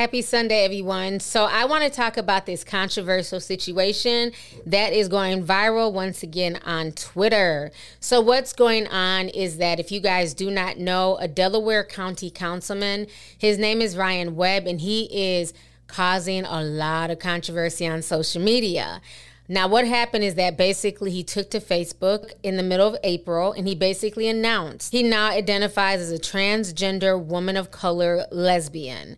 Happy Sunday, everyone. So, I want to talk about this controversial situation that is going viral once again on Twitter. So, what's going on is that if you guys do not know, a Delaware County councilman, his name is Ryan Webb, and he is causing a lot of controversy on social media. Now, what happened is that basically he took to Facebook in the middle of April and he basically announced he now identifies as a transgender woman of color lesbian.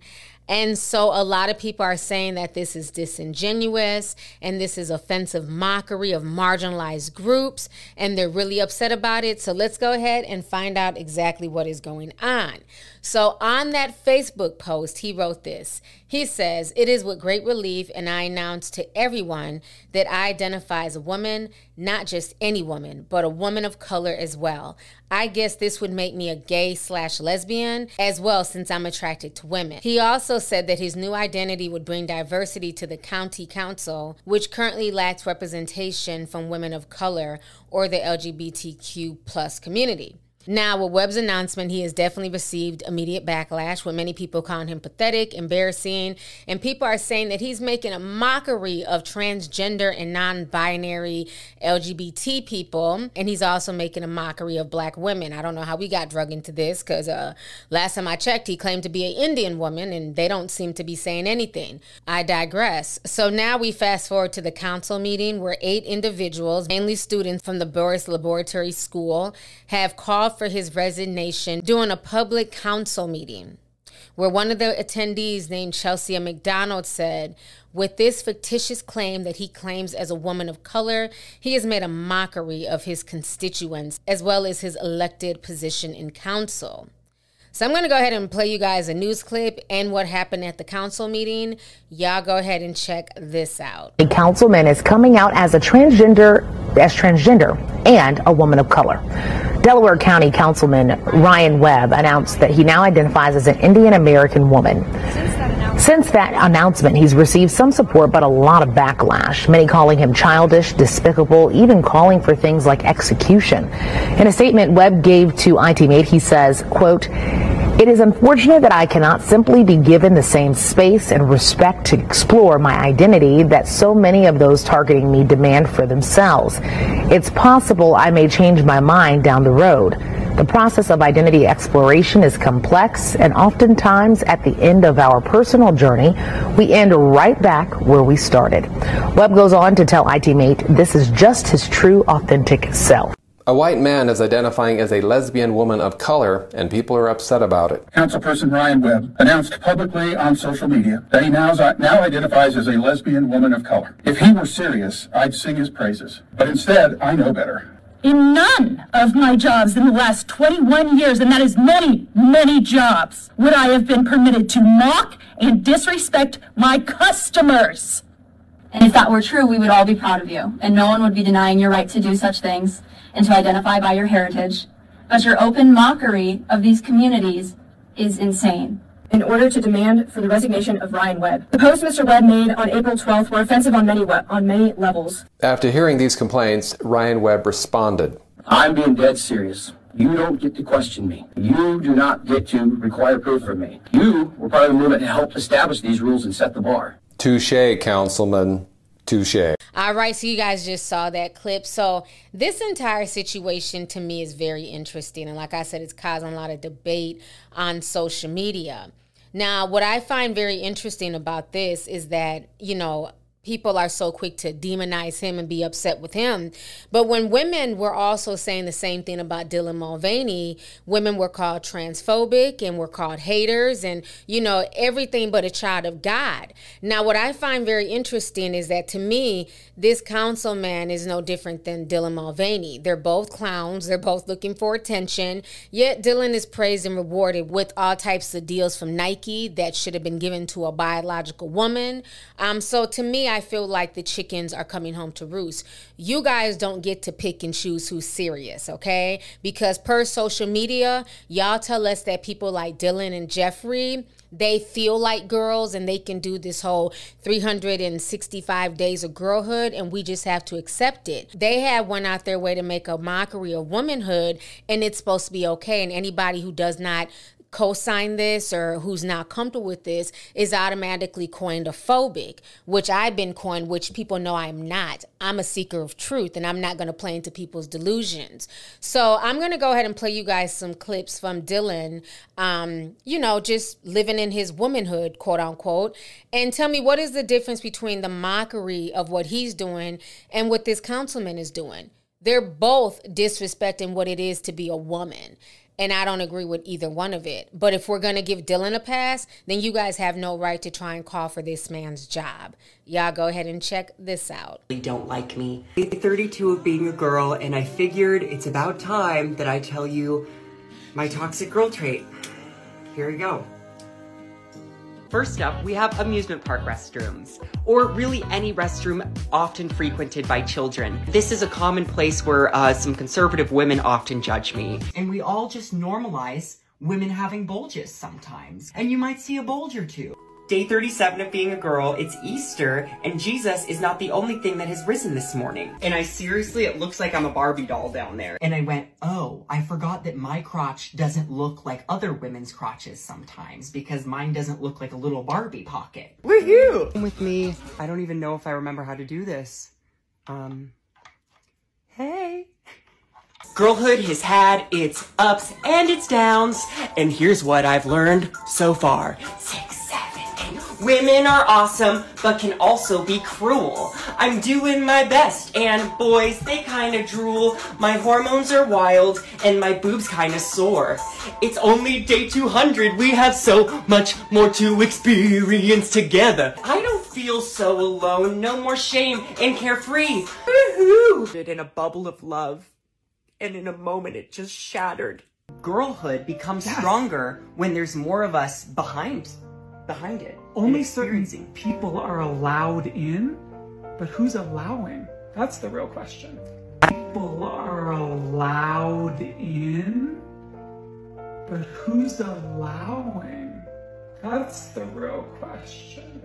And so a lot of people are saying that this is disingenuous and this is offensive mockery of marginalized groups, and they're really upset about it. So let's go ahead and find out exactly what is going on. So on that Facebook post, he wrote this. He says, It is with great relief, and I announce to everyone that I identify as a woman, not just any woman, but a woman of color as well. I guess this would make me a gay slash lesbian as well, since I'm attracted to women. He also said that his new identity would bring diversity to the county council, which currently lacks representation from women of color or the LGBTQ plus community. Now, with Webb's announcement, he has definitely received immediate backlash, with many people calling him pathetic, embarrassing, and people are saying that he's making a mockery of transgender and non binary LGBT people, and he's also making a mockery of black women. I don't know how we got drug into this because uh, last time I checked, he claimed to be an Indian woman, and they don't seem to be saying anything. I digress. So now we fast forward to the council meeting where eight individuals, mainly students from the Burris Laboratory School, have called for his resignation during a public council meeting where one of the attendees named Chelsea McDonald said, with this fictitious claim that he claims as a woman of color, he has made a mockery of his constituents as well as his elected position in council. So I'm going to go ahead and play you guys a news clip and what happened at the council meeting. Y'all go ahead and check this out. A councilman is coming out as a transgender, as transgender and a woman of color. Delaware County Councilman Ryan Webb announced that he now identifies as an Indian American woman. Since that announcement, he's received some support, but a lot of backlash. Many calling him childish, despicable, even calling for things like execution. In a statement Webb gave to I-Team 8, he says, quote, it is unfortunate that I cannot simply be given the same space and respect to explore my identity that so many of those targeting me demand for themselves. It's possible I may change my mind down the road. The process of identity exploration is complex, and oftentimes at the end of our personal journey, we end right back where we started. Webb goes on to tell I-Team 8 this is just his true, authentic self. A white man is identifying as a lesbian woman of color, and people are upset about it. Councilperson Ryan Webb announced publicly on social media that he now, now identifies as a lesbian woman of color. If he were serious, I'd sing his praises. But instead, I know better. In none of my jobs in the last 21 years, and that is many, many jobs, would I have been permitted to mock and disrespect my customers. And if that were true, we would all be proud of you, and no one would be denying your right to do such things and to identify by your heritage. But your open mockery of these communities is insane. In order to demand for the resignation of Ryan Webb. The posts Mr. Webb made on April 12th were offensive on many, on many levels. After hearing these complaints, Ryan Webb responded. I'm being dead serious. You don't get to question me. You do not get to require proof from me. You were part of the movement to help establish these rules and set the bar. Touche, Councilman. Touche. All right, so you guys just saw that clip. So, this entire situation to me is very interesting. And like I said, it's causing a lot of debate on social media. Now, what I find very interesting about this is that, you know, people are so quick to demonize him and be upset with him. But when women were also saying the same thing about Dylan Mulvaney, women were called transphobic and were called haters and, you know, everything but a child of God. Now, what I find very interesting is that to me, this councilman is no different than Dylan Mulvaney. They're both clowns, they're both looking for attention, yet Dylan is praised and rewarded with all types of deals from Nike that should have been given to a biological woman. Um, so to me, I feel like the chickens are coming home to roost. You guys don't get to pick and choose who's serious, okay? Because per social media, y'all tell us that people like Dylan and Jeffrey they feel like girls and they can do this whole 365 days of girlhood and we just have to accept it. They have one out their way to make a mockery of womanhood and it's supposed to be okay and anybody who does not co-sign this or who's not comfortable with this is automatically coined a phobic, which I've been coined, which people know I'm not. I'm a seeker of truth and I'm not going to play into people's delusions. So I'm going to go ahead and play you guys some clips from Dylan, um, you know, just living in his womanhood, quote unquote, and tell me what is the difference between the mockery of what he's doing and what this councilman is doing. They're both disrespecting what it is to be a woman and I don't agree with either one of it. But if we're going to give Dylan a pass, then you guys have no right to try and call for this man's job. Y'all go ahead and check this out. They don't like me. 32 of being a girl, and I figured it's about time that I tell you my toxic girl trait. Here we go. First up, we have amusement park restrooms, or really any restroom often frequented by children. This is a common place where uh, some conservative women often judge me. And we all just normalize women having bulges sometimes. And you might see a bulge or two. Day 37 of being a girl, it's Easter, and Jesus is not the only thing that has risen this morning. And I seriously, it looks like I'm a Barbie doll down there. And I went, oh, I forgot that my crotch doesn't look like other women's crotches sometimes, because mine doesn't look like a little Barbie pocket. Woohoo! With me, I don't even know if I remember how to do this. Um, hey. Girlhood has had its ups and its downs, and here's what I've learned so far. Six, Women are awesome, but can also be cruel. I'm doing my best, and boys, they kinda drool. My hormones are wild, and my boobs kinda sore. It's only day 200, we have so much more to experience together. I don't feel so alone, no more shame and carefree. Woohoo! In a bubble of love, and in a moment it just shattered. Girlhood becomes yes. stronger when there's more of us behind behind it. Only certain people are allowed in, but who's allowing? That's the real question. People are allowed in, but who's allowing? That's the real question.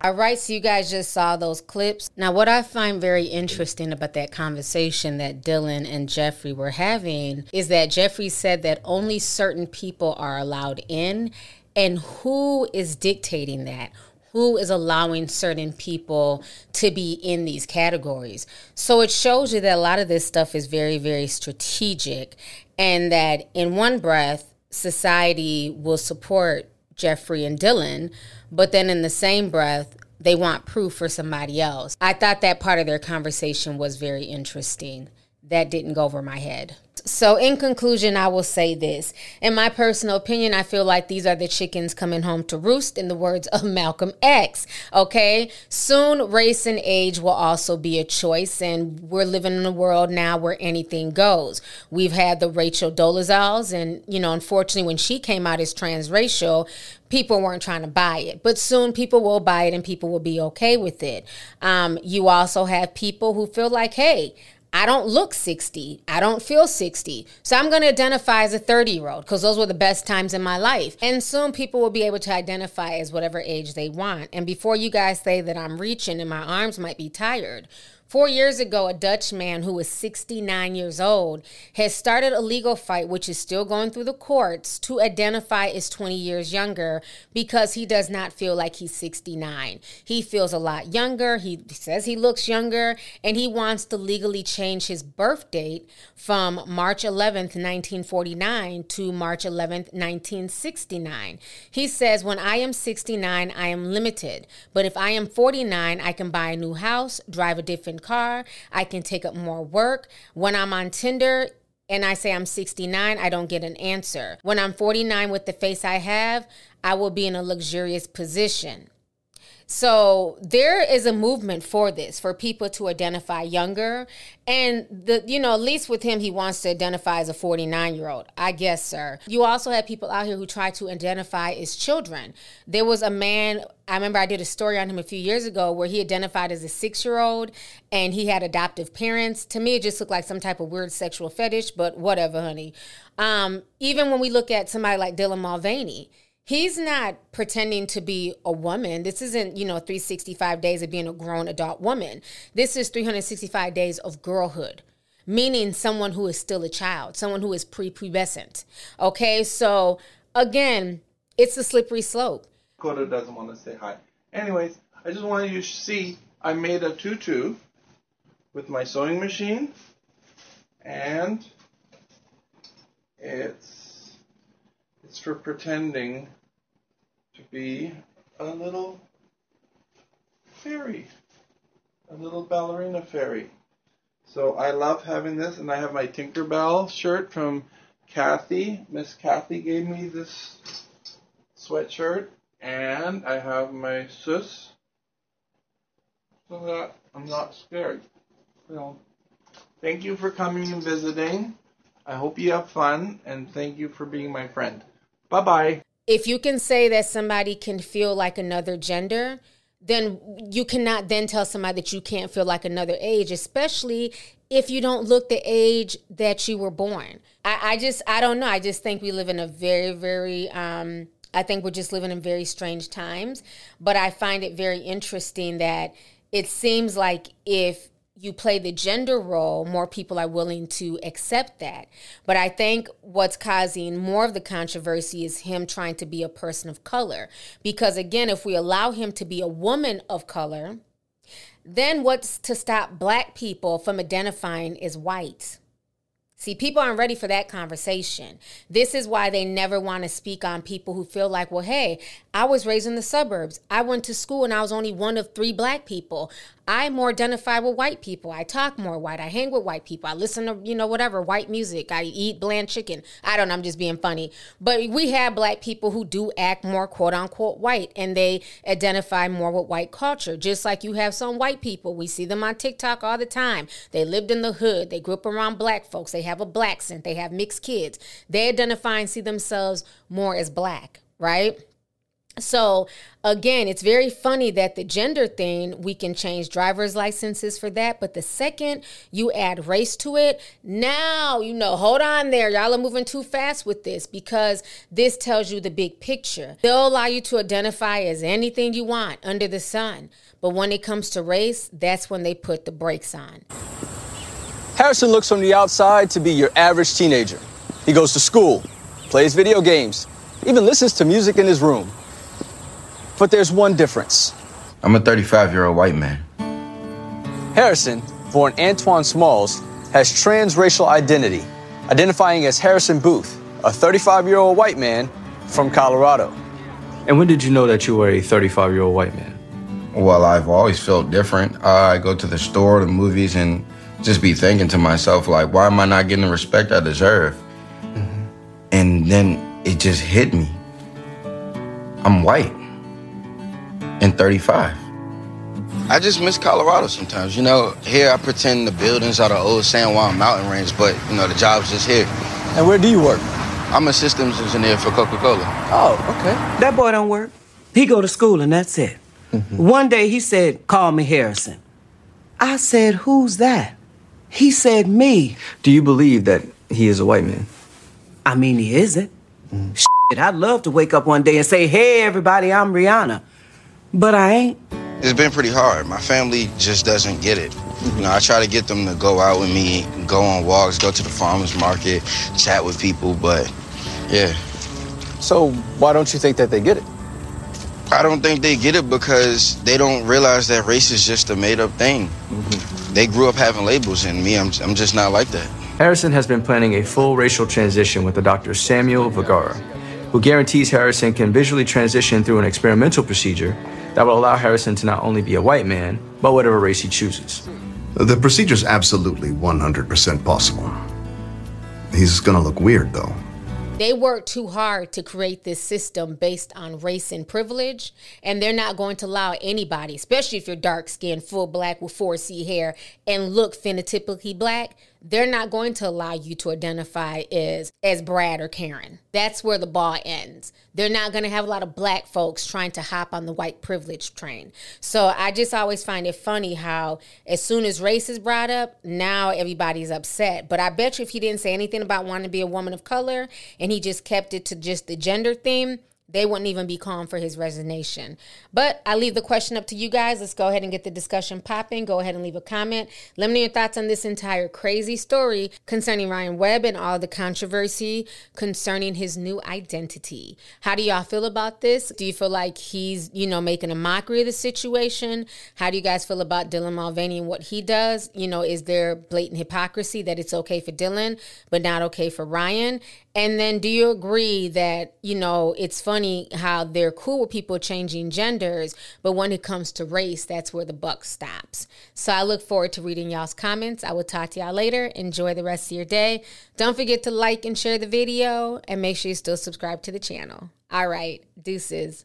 All right, so you guys just saw those clips. Now, what I find very interesting about that conversation that Dylan and Jeffrey were having is that Jeffrey said that only certain people are allowed in, and who is dictating that? Who is allowing certain people to be in these categories? So it shows you that a lot of this stuff is very, very strategic, and that in one breath, society will support Jeffrey and Dylan, but then in the same breath, they want proof for somebody else. I thought that part of their conversation was very interesting. That didn't go over my head. So, in conclusion, I will say this. In my personal opinion, I feel like these are the chickens coming home to roost, in the words of Malcolm X. Okay? Soon, race and age will also be a choice, and we're living in a world now where anything goes. We've had the Rachel Dolezals, and, you know, unfortunately, when she came out as transracial, people weren't trying to buy it. But soon people will buy it and people will be okay with it. Um, you also have people who feel like, hey, I don't look 60. I don't feel 60. So I'm going to identify as a 30 year old because those were the best times in my life. And soon people will be able to identify as whatever age they want. And before you guys say that I'm reaching and my arms might be tired, Four years ago, a Dutch man who was 69 years old has started a legal fight, which is still going through the courts, to identify as 20 years younger because he does not feel like he's 69. He feels a lot younger. He says he looks younger, and he wants to legally change his birth date from March 11th, 1949 to March 11th, 1969. He says, When I am 69, I am limited, but if I am 49, I can buy a new house, drive a different car. I can take up more work. When I'm on Tinder, and I say I'm 69, I don't get an answer. When I'm 49 with the face I have, I will be in a luxurious position. So there is a movement for this, for people to identify younger. And the you know, at least with him, he wants to identify as a 49 year old. I guess, sir. You also have people out here who try to identify as children. There was a man, I remember I did a story on him a few years ago where he identified as a six year old and he had adoptive parents. To me, it just looked like some type of weird sexual fetish, but whatever, honey. Um, even when we look at somebody like Dylan Mulvaney, he's not pretending to be a woman. This isn't, you know, 365 days of being a grown adult woman. This is 365 days of girlhood, meaning someone who is still a child, someone who is prepubescent. Okay, so again, it's a slippery slope. Dakota doesn't want to say hi. Anyways, I just wanted you to see I made a tutu with my sewing machine and it's it's for pretending to be a little fairy, a little ballerina fairy. So I love having this, and I have my Tinkerbell shirt from Kathy. Miss Kathy gave me this sweatshirt, and I have my sus, so that I'm not scared. Thank you for coming and visiting. I hope you have fun, and thank you for being my friend. Bye bye. If you can say that somebody can feel like another gender, then you cannot then tell somebody that you can't feel like another age, especially if you don't look the age that you were born. I, I just, I don't know. I just think we live in a very, very, um, I think we're just living in very strange times. But I find it very interesting that it seems like if you play the gender role, more people are willing to accept that. But I think what's causing more of the controversy is him trying to be a person of color. Because again, if we allow him to be a woman of color, then what's to stop black people from identifying as white? See, people aren't ready for that conversation. This is why they never want to speak on people who feel like, well, hey, I was raised in the suburbs. I went to school and I was only one of three black people. I more identify with white people. I talk more white. I hang with white people. I listen to, you know, whatever, white music. I eat bland chicken. I don't know, I'm just being funny. But we have black people who do act more quote unquote white and they identify more with white culture. Just like you have some white people. We see them on TikTok all the time. They lived in the hood. They grew up around black folks. They have a black scent. They have mixed kids. They identify and see themselves more as black, right? So again, it's very funny that the gender thing, we can change driver's licenses for that. But the second you add race to it, now, you know, hold on there. Y'all are moving too fast with this because this tells you the big picture. They'll allow you to identify as anything you want under the sun. But when it comes to race, that's when they put the brakes on. Harrison looks from the outside to be your average teenager. He goes to school, plays video games, even listens to music in his room. But there's one difference. I'm a 35 year old white man. Harrison, born Antoine Smalls, has transracial identity, identifying as Harrison Booth, a 35 year old white man from Colorado. And when did you know that you were a 35 year old white man? Well, I've always felt different. Uh, I go to the store, the movies, and just be thinking to myself, like, why am I not getting the respect I deserve? Mm-hmm. And then it just hit me. I'm white and 35. I just miss Colorado sometimes. You know, here I pretend the buildings are the old San Juan mountain range, but, you know, the job's just here. And where do you work? I'm a systems engineer for Coca-Cola. Oh, okay. That boy don't work. He go to school and that's it. Mm-hmm. One day he said, call me Harrison. I said, who's that? He said, me. Do you believe that he is a white man? I mean, he isn't. Mm. Shit, I'd love to wake up one day and say, hey, everybody, I'm Rihanna. But I ain't. It's been pretty hard. My family just doesn't get it. You know, I try to get them to go out with me, go on walks, go to the farmers market, chat with people, but yeah. So why don't you think that they get it? I don't think they get it because they don't realize that race is just a made up thing. Mm-hmm. They grew up having labels, and me, I'm, I'm just not like that. Harrison has been planning a full racial transition with the Dr. Samuel Vergara, who guarantees Harrison can visually transition through an experimental procedure that will allow Harrison to not only be a white man, but whatever race he chooses. The procedure's absolutely 100% possible. He's gonna look weird, though. They work too hard to create this system based on race and privilege, and they're not going to allow anybody, especially if you're dark skinned, full black with 4C hair, and look phenotypically black, they're not going to allow you to identify as as Brad or Karen. That's where the ball ends. They're not going to have a lot of black folks trying to hop on the white privilege train. So I just always find it funny how as soon as race is brought up, now everybody's upset. But I bet you if he didn't say anything about wanting to be a woman of color and he just kept it to just the gender theme, they wouldn't even be calling for his resignation. But I leave the question up to you guys. Let's go ahead and get the discussion popping. Go ahead and leave a comment. Let me know your thoughts on this entire crazy story concerning Ryan Webb and all the controversy concerning his new identity. How do y'all feel about this? Do you feel like he's, you know, making a mockery of the situation? How do you guys feel about Dylan Mulvaney and what he does? You know, is there blatant hypocrisy that it's okay for Dylan, but not okay for Ryan? And then do you agree that, you know, it's funny how they're cool with people changing genders, but when it comes to race, that's where the buck stops. So I look forward to reading y'all's comments. I will talk to y'all later. Enjoy the rest of your day. Don't forget to like and share the video and make sure you still subscribe to the channel. All right, deuces.